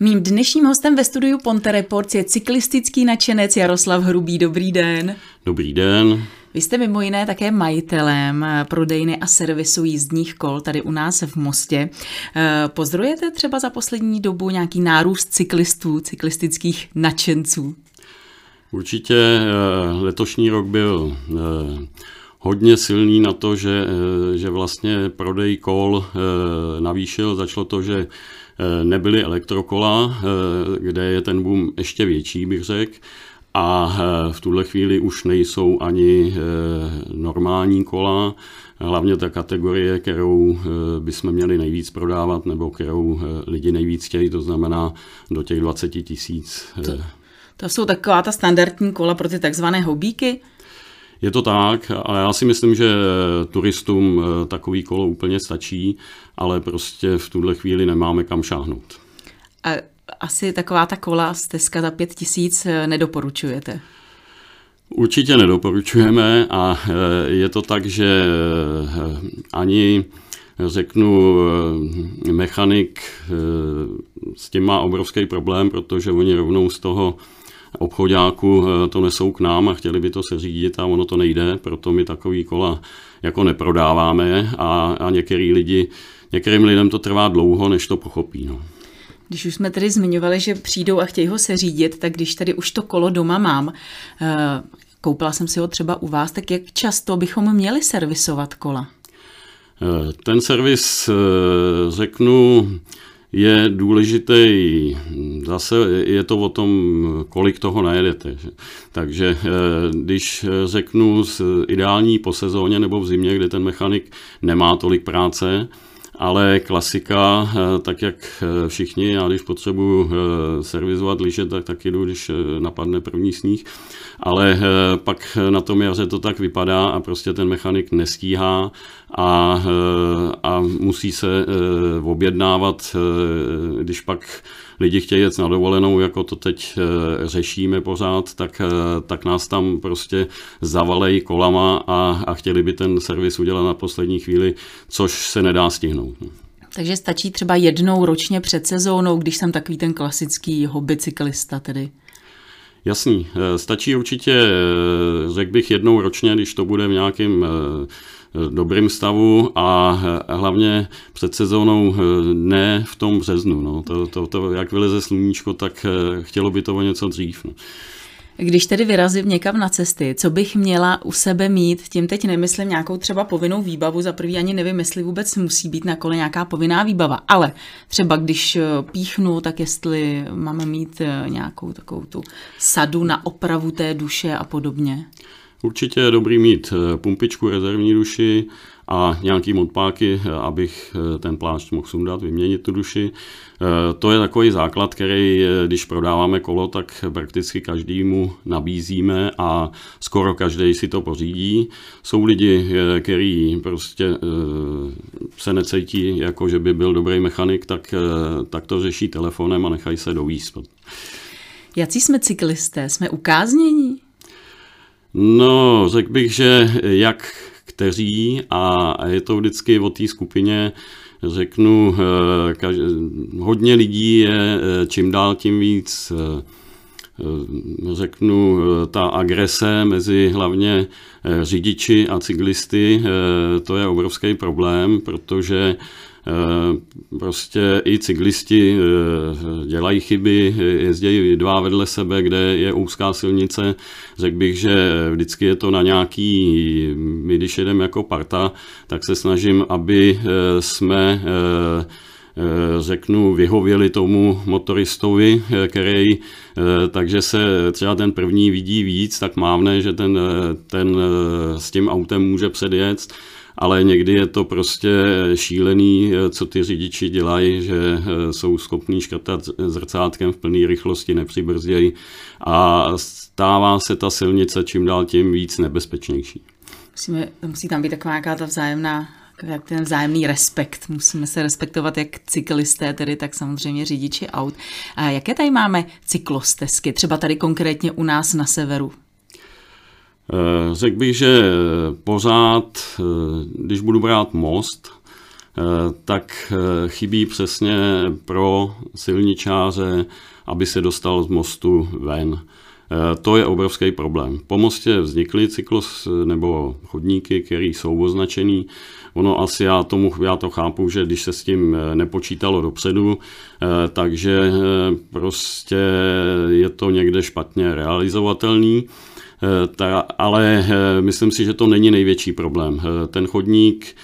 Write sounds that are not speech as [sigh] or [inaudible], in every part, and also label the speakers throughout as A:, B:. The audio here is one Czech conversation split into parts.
A: Mým dnešním hostem ve studiu Ponte Reports je cyklistický nadšenec Jaroslav Hrubý. Dobrý den.
B: Dobrý den.
A: Vy jste mimo jiné také majitelem prodejny a servisu jízdních kol tady u nás v Mostě. Eh, pozorujete třeba za poslední dobu nějaký nárůst cyklistů, cyklistických nadšenců?
B: Určitě eh, letošní rok byl eh, hodně silný na to, že, že vlastně prodej kol navýšil. Začalo to, že nebyly elektrokola, kde je ten boom ještě větší, bych řekl. A v tuhle chvíli už nejsou ani normální kola, hlavně ta kategorie, kterou bychom měli nejvíc prodávat, nebo kterou lidi nejvíc chtějí, to znamená do těch 20 tisíc.
A: To jsou taková ta standardní kola pro ty takzvané hobíky?
B: Je to tak, ale já si myslím, že turistům eh, takový kolo úplně stačí, ale prostě v tuhle chvíli nemáme kam šáhnout.
A: A asi taková ta kola z Teska za pět tisíc eh, nedoporučujete?
B: Určitě nedoporučujeme a eh, je to tak, že ani řeknu, mechanik s tím má obrovský problém, protože oni rovnou z toho obchodáku eh, to nesou k nám a chtěli by to seřídit a ono to nejde, proto my takový kola jako neprodáváme a, a některý lidi, některým lidem to trvá dlouho, než to pochopí. No.
A: Když už jsme tedy zmiňovali, že přijdou a chtějí ho seřídit, tak když tady už to kolo doma mám, eh, koupila jsem si ho třeba u vás, tak jak často bychom měli servisovat kola?
B: Eh, ten servis, řeknu, je důležitý, zase je to o tom, kolik toho najedete. Takže eh, když řeknu ideální po sezóně nebo v zimě, kdy ten mechanik nemá tolik práce, ale klasika, eh, tak jak eh, všichni, já když potřebuji servizovat liže, tak taky jdu, když napadne první sníh, ale pak na tom jaře to tak vypadá a prostě ten mechanik nestíhá a, a musí se objednávat, když pak lidi chtějí jet na dovolenou, jako to teď řešíme pořád, tak, tak nás tam prostě zavalej kolama a, a chtěli by ten servis udělat na poslední chvíli, což se nedá stihnout.
A: Takže stačí třeba jednou ročně před sezónou, když jsem takový ten klasický hobby cyklista tedy?
B: Jasný, stačí určitě, řekl bych, jednou ročně, když to bude v nějakém dobrým stavu a hlavně před sezónou ne v tom březnu. No. To, to, to, jak vyleze sluníčko, tak chtělo by to o něco dřív. No.
A: Když tedy vyrazím někam na cesty, co bych měla u sebe mít, tím teď nemyslím nějakou třeba povinnou výbavu, za prvý ani nevím, jestli vůbec musí být na kole nějaká povinná výbava, ale třeba když píchnu, tak jestli máme mít nějakou takovou tu sadu na opravu té duše a podobně.
B: Určitě je dobrý mít eh, pumpičku, rezervní duši a nějaký modpáky, eh, abych eh, ten plášť mohl sundat, vyměnit tu duši. To je takový základ, který, když prodáváme kolo, tak prakticky každému nabízíme a skoro každý si to pořídí. Jsou lidi, kteří prostě se necítí, jako že by byl dobrý mechanik, tak, tak to řeší telefonem a nechají se dovíst.
A: Jací jsme cyklisté? Jsme ukáznění?
B: No, řekl bych, že jak kteří a je to vždycky o té skupině, řeknu, eh, kaž, hodně lidí je eh, čím dál tím víc eh, řeknu, ta agrese mezi hlavně řidiči a cyklisty, to je obrovský problém, protože prostě i cyklisti eh, dělají chyby, jezdí dva vedle sebe, kde je úzká silnice. Řekl bych, že vždycky je to na nějaký, my když jedeme jako parta, tak se snažím, aby eh, jsme řeknu, vyhověli tomu motoristovi, který, takže se třeba ten první vidí víc, tak mávne, že ten, ten s tím autem může předjet ale někdy je to prostě šílený, co ty řidiči dělají, že eh, jsou schopní škrtat zrcátkem v plné rychlosti, nepřibrzdějí a stává se ta silnice čím dál tím víc nebezpečnější.
A: Musíme, musí tam být taková nějaká ta vzájemná jak ten vzájemný respekt. Musíme se respektovat jak cyklisté, tedy tak samozřejmě řidiči aut. A jaké tady máme cyklostezky, třeba tady konkrétně u nás na severu?
B: Eh, řekl bych, že pořád, eh, když budu brát most, tak chybí přesně pro silničáře, aby se dostal z mostu ven. To je obrovský problém. Po mostě vznikly cyklos nebo chodníky, které jsou označený. Ono asi já, tomu, já to chápu, že když se s tím nepočítalo dopředu, takže prostě je to někde špatně realizovatelný. Ta, ale myslím si, že to není největší problém. Ten chodník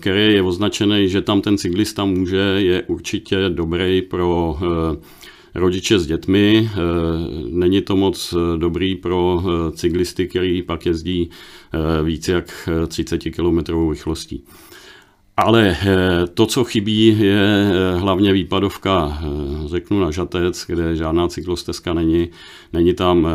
B: který je označený, že tam ten cyklista může, je určitě dobrý pro rodiče s dětmi. Eh, není to moc eh, dobrý pro eh, cyklisty, který pak jezdí více jak 30 km rychlostí. Ale to, co chybí, je hlavně výpadovka, řeknu na Žatec, kde žádná cyklostezka není. Není tam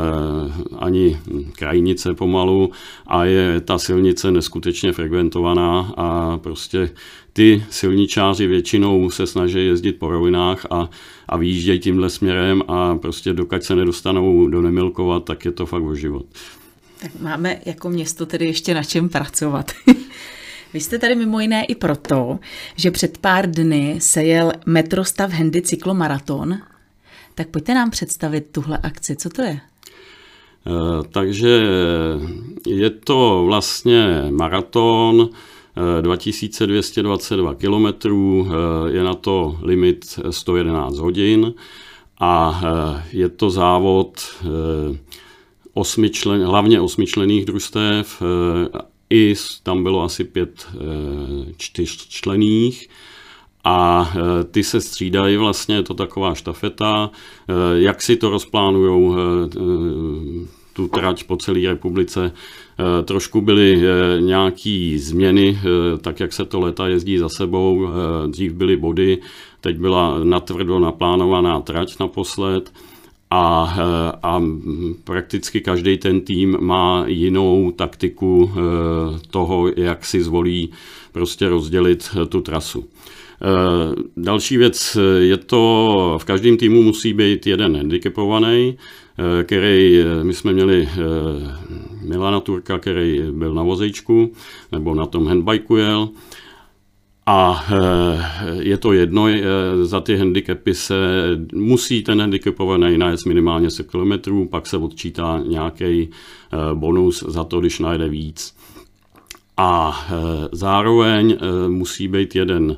B: ani krajnice pomalu a je ta silnice neskutečně frekventovaná a prostě ty silničáři většinou se snaží jezdit po rovinách a, a vyjíždějí tímhle směrem a prostě dokud se nedostanou do Nemilkova, tak je to fakt o život.
A: Tak máme jako město tedy ještě na čem pracovat. [laughs] Vy jste tady mimo jiné i proto, že před pár dny se jel Metrostav Handy cyklomaraton. Tak pojďte nám představit tuhle akci. Co to je?
B: Eh, takže je to vlastně maraton, 2222 km, je na to limit 111 hodin a eh, je to závod eh, osmičlen, hlavně osmičlených družstev, eh, i tam bylo asi pět čtyřčlených a ty se střídají vlastně, je to taková štafeta, jak si to rozplánujou tu trať po celé republice. Eh, trošku byly eh, nějaké změny, eh, tak jak se to leta jezdí za sebou. Dřív byly body, teď byla natvrdo naplánovaná trať naposled. A, a prakticky každý ten tým má jinou taktiku toho, jak si zvolí prostě rozdělit tu trasu. Další věc je to, v každém týmu musí být jeden handicapovaný, Eh, který, eh, my jsme měli eh, Milana Turka, který byl na vozejčku, nebo na tom handbajku jel, a je to jedno, za ty handicapy se musí ten handicapovaný najít minimálně 100 km, pak se odčítá nějaký bonus za to, když najde víc. A zároveň musí být jeden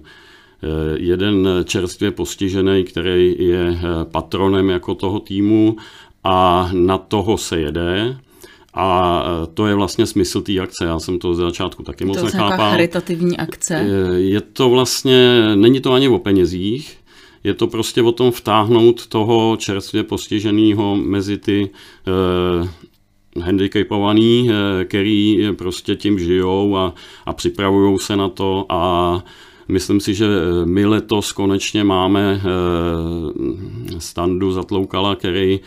B: jeden čerstvě postižený, který je patronem jako toho týmu a na toho se jede. A e, to je vlastně smysl té akce. Já jsem to z začátku taky moc nechápal. To je
A: charitativní akce.
B: E, je to vlastně, není to ani o penězích, je to prostě o tom vtáhnout toho čerstvě postiženého mezi ty eh, handicapovaný, eh, který prostě tím žijou a, a připravují se na to a Myslím si, že my letos konečně máme standu Zatloukala, který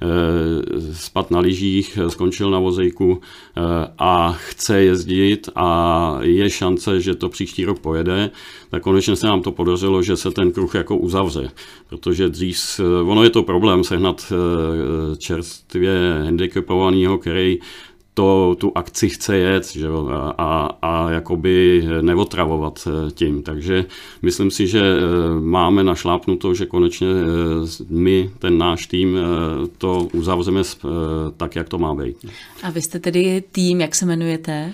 B: Eh, spad na lyžích, skončil na vozejku eh, a chce jezdit a je šance, že to příští rok pojede, tak konečně se nám to podařilo, že se ten kruh jako uzavře. Protože dřív, ono je to problém sehnat eh, čerstvě handicapovaného, který to, tu akci chce jet že jo, a, a, a jakoby neotravovat eh, tím. Takže myslím si, že eh, máme našlápnuto, že konečně eh, my, ten náš tým, to uzavřeme tak, jak to má být.
A: A vy jste tedy tým, jak se jmenujete?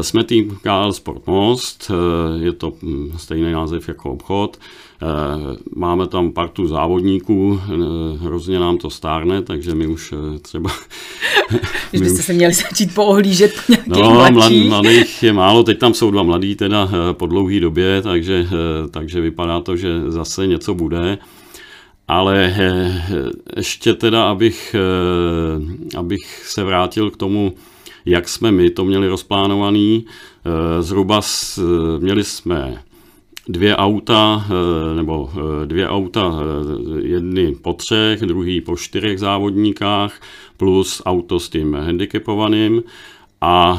B: Jsme tým KL Sport Most, je to hm, stejný název jako obchod. Eh, máme tam partu závodníků, eh, hrozně nám to stárne, takže my už eh, třeba... [laughs]
A: Už byste už... se měli začít poohlížet po nějakých
B: No, mladých. mladých je málo, teď tam jsou dva mladí teda po dlouhé době, takže, takže vypadá to, že zase něco bude. Ale ještě teda, abych, abych se vrátil k tomu, jak jsme my to měli rozplánovaný. Zhruba měli jsme dvě auta, eh, nebo eh, dvě auta, eh, jedny po třech, druhý po čtyřech závodníkách, plus auto s tím handicapovaným a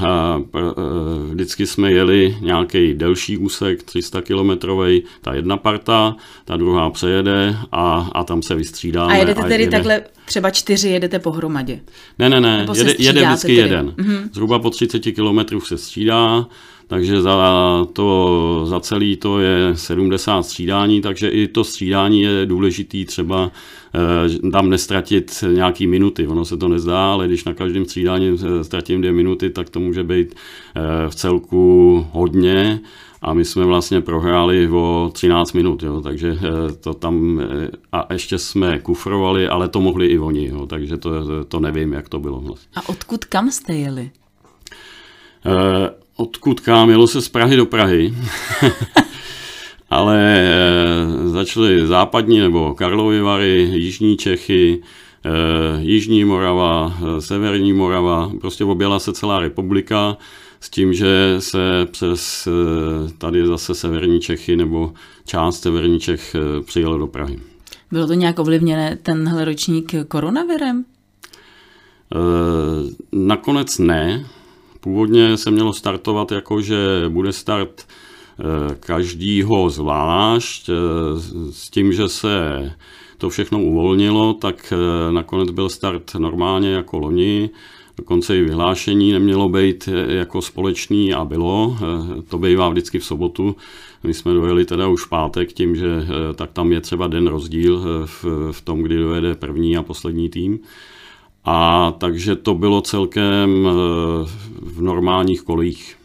B: vždycky jsme jeli nějaký delší úsek, 300 kilometrový, ta jedna parta, ta druhá přejede a, a tam se vystřídáme.
A: A jedete tedy jede... takhle třeba čtyři jedete pohromadě?
B: Ne, ne, ne, jede, jede vždycky tedy? jeden. Mm-hmm. Zhruba po 30 kilometrů se střídá, takže za, to, za celý to je 70 střídání, takže i to střídání je důležitý třeba eh, tam nestratit nějaký minuty. Ono se to nezdá, ale když na každém střídání eh, ztratím dvě minuty, tak to může být eh, v celku hodně a my jsme vlastně prohráli o 13 minut, jo, takže to tam, a ještě jsme kufrovali, ale to mohli i oni, jo, takže to, to nevím, jak to bylo. Vlastně.
A: A odkud kam jste jeli?
B: Odkud kam, jelo se z Prahy do Prahy. [laughs] Ale e, začaly západní nebo Karlovy Vary, Jižní Čechy, e, Jižní Morava, e, Severní Morava, prostě objela se celá republika s tím, že se přes tady zase Severní Čechy nebo část Severní Čech přijelo do Prahy.
A: Bylo to nějak ovlivněné tenhle ročník koronavirem?
B: Nakonec ne, Původně se mělo startovat jako, že bude start eh, každýho zvlášť, eh, s tím, že se to všechno uvolnilo, tak eh, nakonec byl start normálně jako loni, dokonce i vyhlášení nemělo být jako společný a bylo, to bývá vždycky v sobotu, my jsme dojeli teda už v pátek tím, že tak tam je třeba den rozdíl v, v tom, kdy dojede první a poslední tým. A takže to bylo celkem eh, v normálních kolích.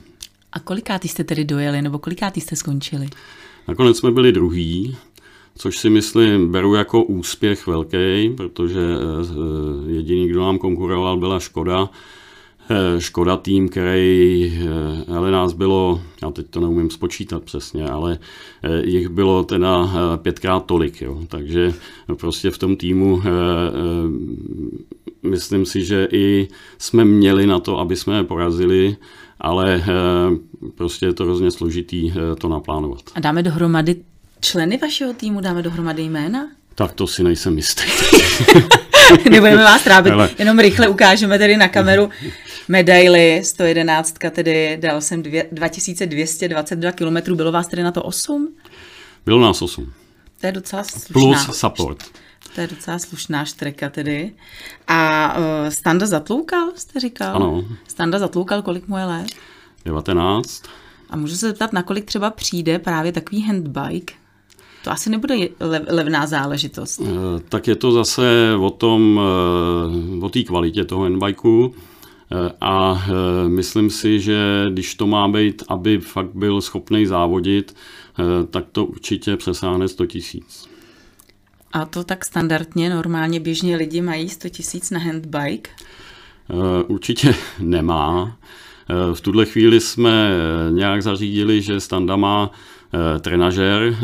A: A kolikátý jste tedy dojeli, nebo kolikátý jste skončili?
B: Nakonec jsme byli druhý, což si myslím beru jako úspěch velký, protože eh, jediný, kdo nám konkuroval, byla Škoda. Eh, Škoda tým, který, ale nás bylo, já teď to neumím spočítat přesně, ale jich bylo teda pětkrát tolik, jo. takže prostě v tom týmu myslím si, že i jsme měli na to, aby jsme je porazili, ale eh, prostě je to hrozně složitý eh, to naplánovat.
A: A dáme dohromady členy vašeho týmu, dáme dohromady jména?
B: Tak to si nejsem jistý. [laughs]
A: Nebudeme vás trápit, Ale... jenom rychle ukážeme tedy na kameru medaily 111, tedy dal jsem dvě, 2222 km, bylo vás tedy na to 8?
B: Bylo nás 8.
A: To je docela slušná.
B: Plus support.
A: To je docela slušná štreka tedy. A uh, Standa zatloukal, jste říkal?
B: Ano.
A: Standa zatloukal, kolik mu je let?
B: 19.
A: A můžu se zeptat, na kolik třeba přijde právě takový handbike? To asi nebude levná záležitost. Uh,
B: tak je to zase o tom, uh, o té kvalitě toho handbikeu. A myslím si, že když to má být, aby fakt byl schopný závodit, tak to určitě přesáhne 100 tisíc.
A: A to tak standardně, normálně běžně lidi mají 100 tisíc na handbike?
B: Eh, určitě nemá. Eh, v tuhle chvíli jsme nějak zařídili, že Standa má eh, trenažér,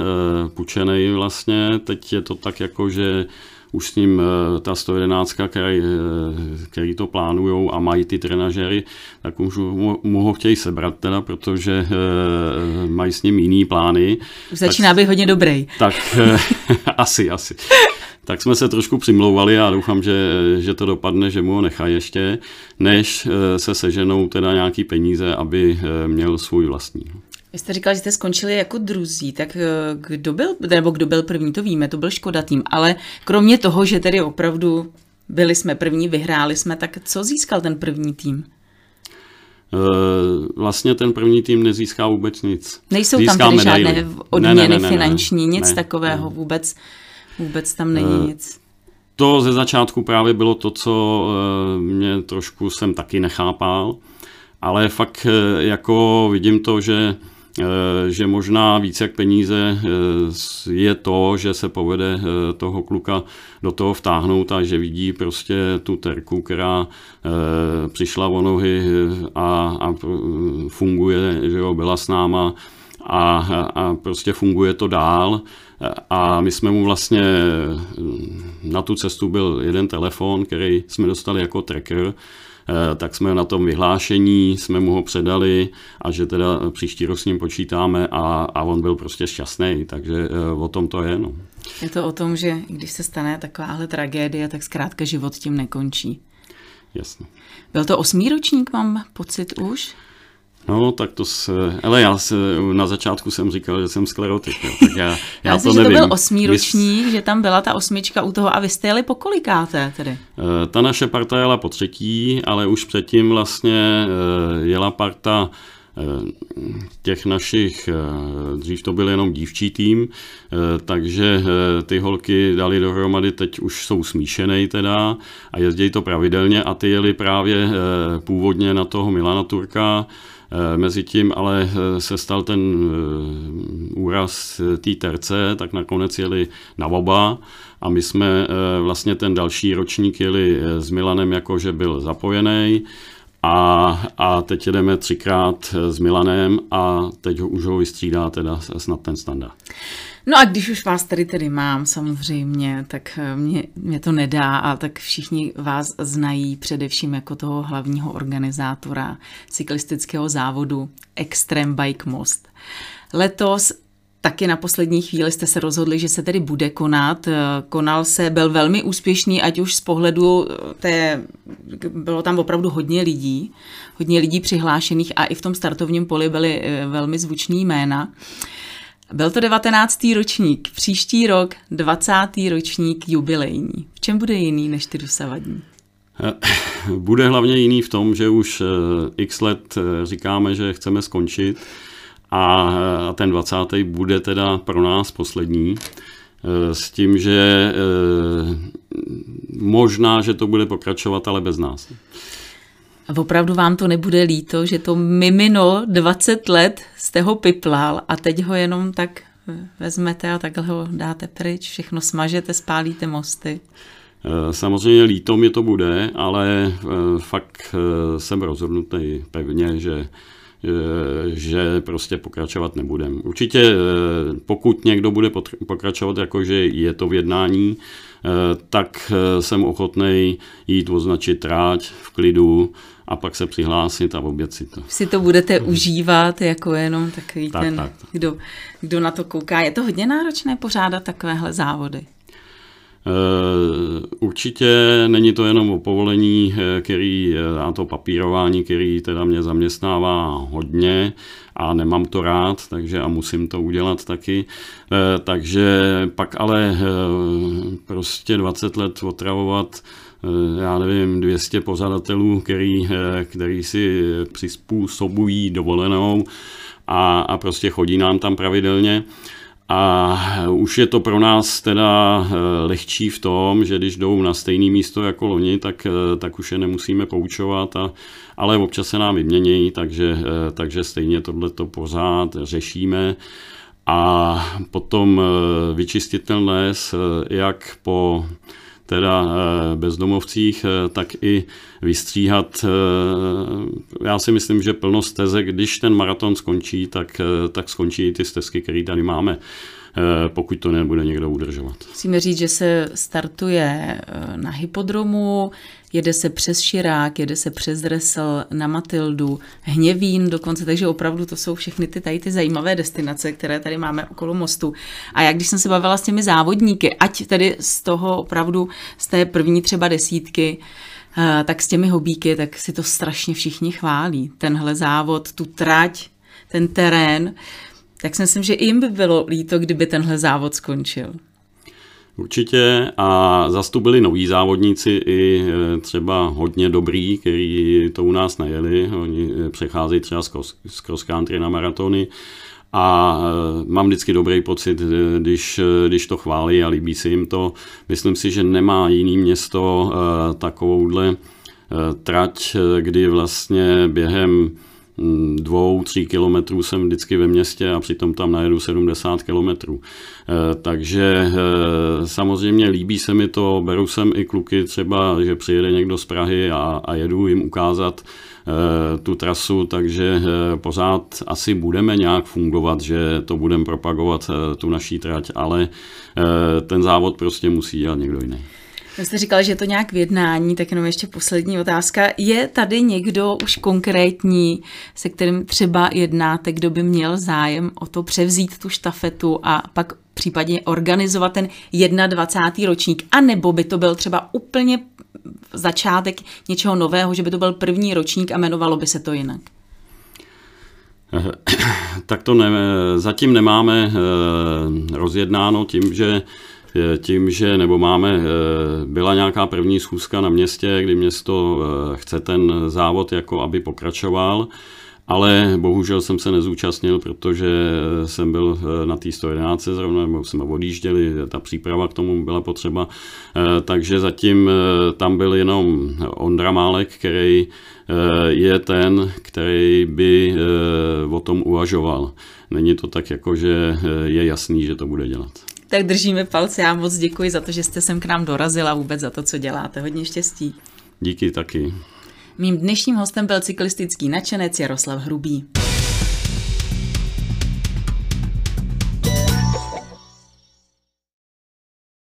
B: půjčený vlastně. Teď je to tak jako, že už s ním eh, ta 111, který, eh, který to plánují a mají ty trenažery, tak už mu ho chtějí sebrat teda, protože eh, mají s ním jiný plány.
A: Už začíná tak, být hodně dobrý.
B: Tak [laughs] asi, asi. Tak jsme se trošku přimlouvali a doufám, že, že to dopadne, že mu ho nechají ještě, než se seženou teda nějaký peníze, aby měl svůj vlastní.
A: Vy jste říkal, že jste skončili jako druzí, tak eh, kdo byl, nebo kdo byl první, to víme, to byl Škoda tým, ale kromě toho, že tedy opravdu byli jsme první, vyhráli jsme, tak co získal ten první tým?
B: Eh, vlastně ten první tým nezíská vůbec nic.
A: Nejsou Získá tam tedy žádné odměny ne, ne, ne, finanční, nic ne, takového, ne. vůbec, vůbec tam není uh, nic.
B: To ze začátku právě bylo to, co mě trošku jsem taky nechápal, ale fakt jako vidím to, že že možná víc jak peníze eh, je to, že se povede eh, toho kluka do toho vtáhnout a že vidí prostě tu terku, která přišla o nohy a, a funguje, že jo, byla s náma a, a prostě funguje to dál. A my jsme mu vlastně na tu cestu byl jeden telefon, který jsme dostali jako tracker, Eh, tak jsme na tom vyhlášení, jsme mu ho předali a že teda příští rok s ním počítáme a, a on byl prostě šťastný, takže eh, o tom to je. No.
A: Je to o tom, že když se stane takováhle tragédie, tak zkrátka život tím nekončí.
B: Jasně.
A: Byl to osmíročník, mám pocit už?
B: No, tak to se, ale já se, na začátku jsem říkal, že jsem sklerotik, jo, tak já, já,
A: já
B: to
A: si,
B: nevím.
A: že to byl osmíročník, Vy... že tam byla ta osmička u toho a vy jste jeli po kolikáté tedy?
B: Eh, ta naše parta jela po třetí, ale už předtím vlastně eh, jela parta těch našich, dřív to byl jenom dívčí tým, takže ty holky dali dohromady, teď už jsou smíšený teda a jezdí to pravidelně a ty jeli právě původně na toho Milana Turka, Mezitím ale se stal ten úraz té terce, tak nakonec jeli na oba a my jsme vlastně ten další ročník jeli s Milanem jako, že byl zapojený a, a teď jedeme třikrát s Milanem a teď ho, už ho vystřídá teda snad ten standard.
A: No a když už vás tady tedy mám samozřejmě, tak eh, mě, mě to nedá a tak všichni vás znají především jako toho hlavního organizátora cyklistického závodu Extreme Bike Most. Letos Taky na poslední chvíli jste se rozhodli, že se tedy bude konat. Konal se, byl velmi úspěšný, ať už z pohledu té, bylo tam opravdu hodně lidí, hodně lidí přihlášených a i v tom startovním poli byly eh, velmi zvuční jména. Byl to 19. ročník, příští rok 20. ročník jubilejní. V čem bude jiný než ty dosavadní?
B: Eh, [clears throat] bude hlavně jiný v tom, že už eh, x let říkáme, že chceme skončit a ten 20. bude teda pro nás poslední s tím, že možná, že to bude pokračovat, ale bez nás.
A: A opravdu vám to nebude líto, že to mimino 20 let jste ho piplal a teď ho jenom tak vezmete a takhle ho dáte pryč, všechno smažete, spálíte mosty?
B: E, samozřejmě líto mi to bude, ale fakt jsem rozhodnutý pevně, že Eh, že prostě pokračovat nebudem. Určitě eh, pokud někdo bude pokračovat jako, že je to v jednání, eh, tak jsem ochotný jít označit tráť v klidu a pak se přihlásit a obět si to.
A: Si to budete užívat jako jenom takový tak, ten, tak. Kdo, kdo na to kouká. Je to hodně náročné pořádat takovéhle závody?
B: Eh, určitě není to jenom o povolení, eh, který, eh, a to papírování, který teda mě zaměstnává hodně a nemám to rád, takže a musím to udělat taky. Takže pak ale prostě 20 let otravovat já nevím, 200 pozadatelů, který, který si přizpůsobují dovolenou a, a prostě chodí nám tam pravidelně. A už je to pro nás teda eh, lehčí v tom, že když jdou na stejné místo jako loni, tak, eh, tak už je nemusíme poučovat, a, ale občas se nám vyměnějí, takže, eh, takže stejně tohle to pořád řešíme. A potom vyčistit ten les, jak po teda eh, bezdomovcích, eh, tak i vystříhat. Eh, já si myslím, že plnost stezek, když ten maraton skončí, tak, tak skončí i ty stezky, které tady máme pokud to nebude někdo udržovat.
A: Musíme říct, že se startuje na hypodromu, jede se přes Širák, jede se přes Resel na Matildu, Hněvín dokonce, takže opravdu to jsou všechny ty tady ty zajímavé destinace, které tady máme okolo mostu. A jak když jsem se bavila s těmi závodníky, ať tedy z toho opravdu, z té první třeba desítky, eh, tak s těmi hobíky, tak si to strašně všichni chválí. Tenhle závod, tu trať, ten terén, tak si myslím, že jim by bylo líto, kdyby tenhle závod skončil.
B: Určitě a zase tu byli noví závodníci i e, třeba hodně dobrý, kteří to u nás nejeli. Oni e, přecházejí třeba z cross country na maratony a e, mám vždycky dobrý pocit, když, když to chválí a líbí se jim to. Myslím si, že nemá jiný město takovouhle trať, kdy vlastně během dvou, tří kilometrů jsem vždycky ve městě a přitom tam najedu 70 kilometrů. Eh, takže eh, samozřejmě líbí se mi to, beru sem i kluky třeba, že přijede někdo z Prahy a, a jedu jim ukázat eh, tu trasu, takže pořád asi budeme nějak fungovat, že to budeme propagovat tu naší trať, ale ten závod prostě musí dělat někdo jiný.
A: Vy jste říkal, že je to nějak v jednání, tak jenom ještě poslední otázka. Je tady někdo už konkrétní, se kterým třeba jednáte, kdo by měl zájem o to převzít tu štafetu a pak případně organizovat ten 21. ročník, a nebo by to byl třeba úplně začátek něčeho nového, že by to byl první ročník a jmenovalo by se to jinak?
B: Tak to ne, zatím nemáme eh, rozjednáno tím, že tím, že nebo máme, eh, byla nějaká první schůzka na městě, kdy město eh, chce ten závod jako aby pokračoval ale bohužel jsem se nezúčastnil, protože jsem byl na té 111 zrovna, nebo jsme odjížděli, ta příprava k tomu byla potřeba, takže zatím tam byl jenom Ondra Málek, který je ten, který by o tom uvažoval. Není to tak, jako že je jasný, že to bude dělat.
A: Tak držíme palce. Já moc děkuji za to, že jste sem k nám dorazila a vůbec za to, co děláte. Hodně štěstí.
B: Díky taky.
A: Mým dnešním hostem byl cyklistický nadšenec Jaroslav Hrubý.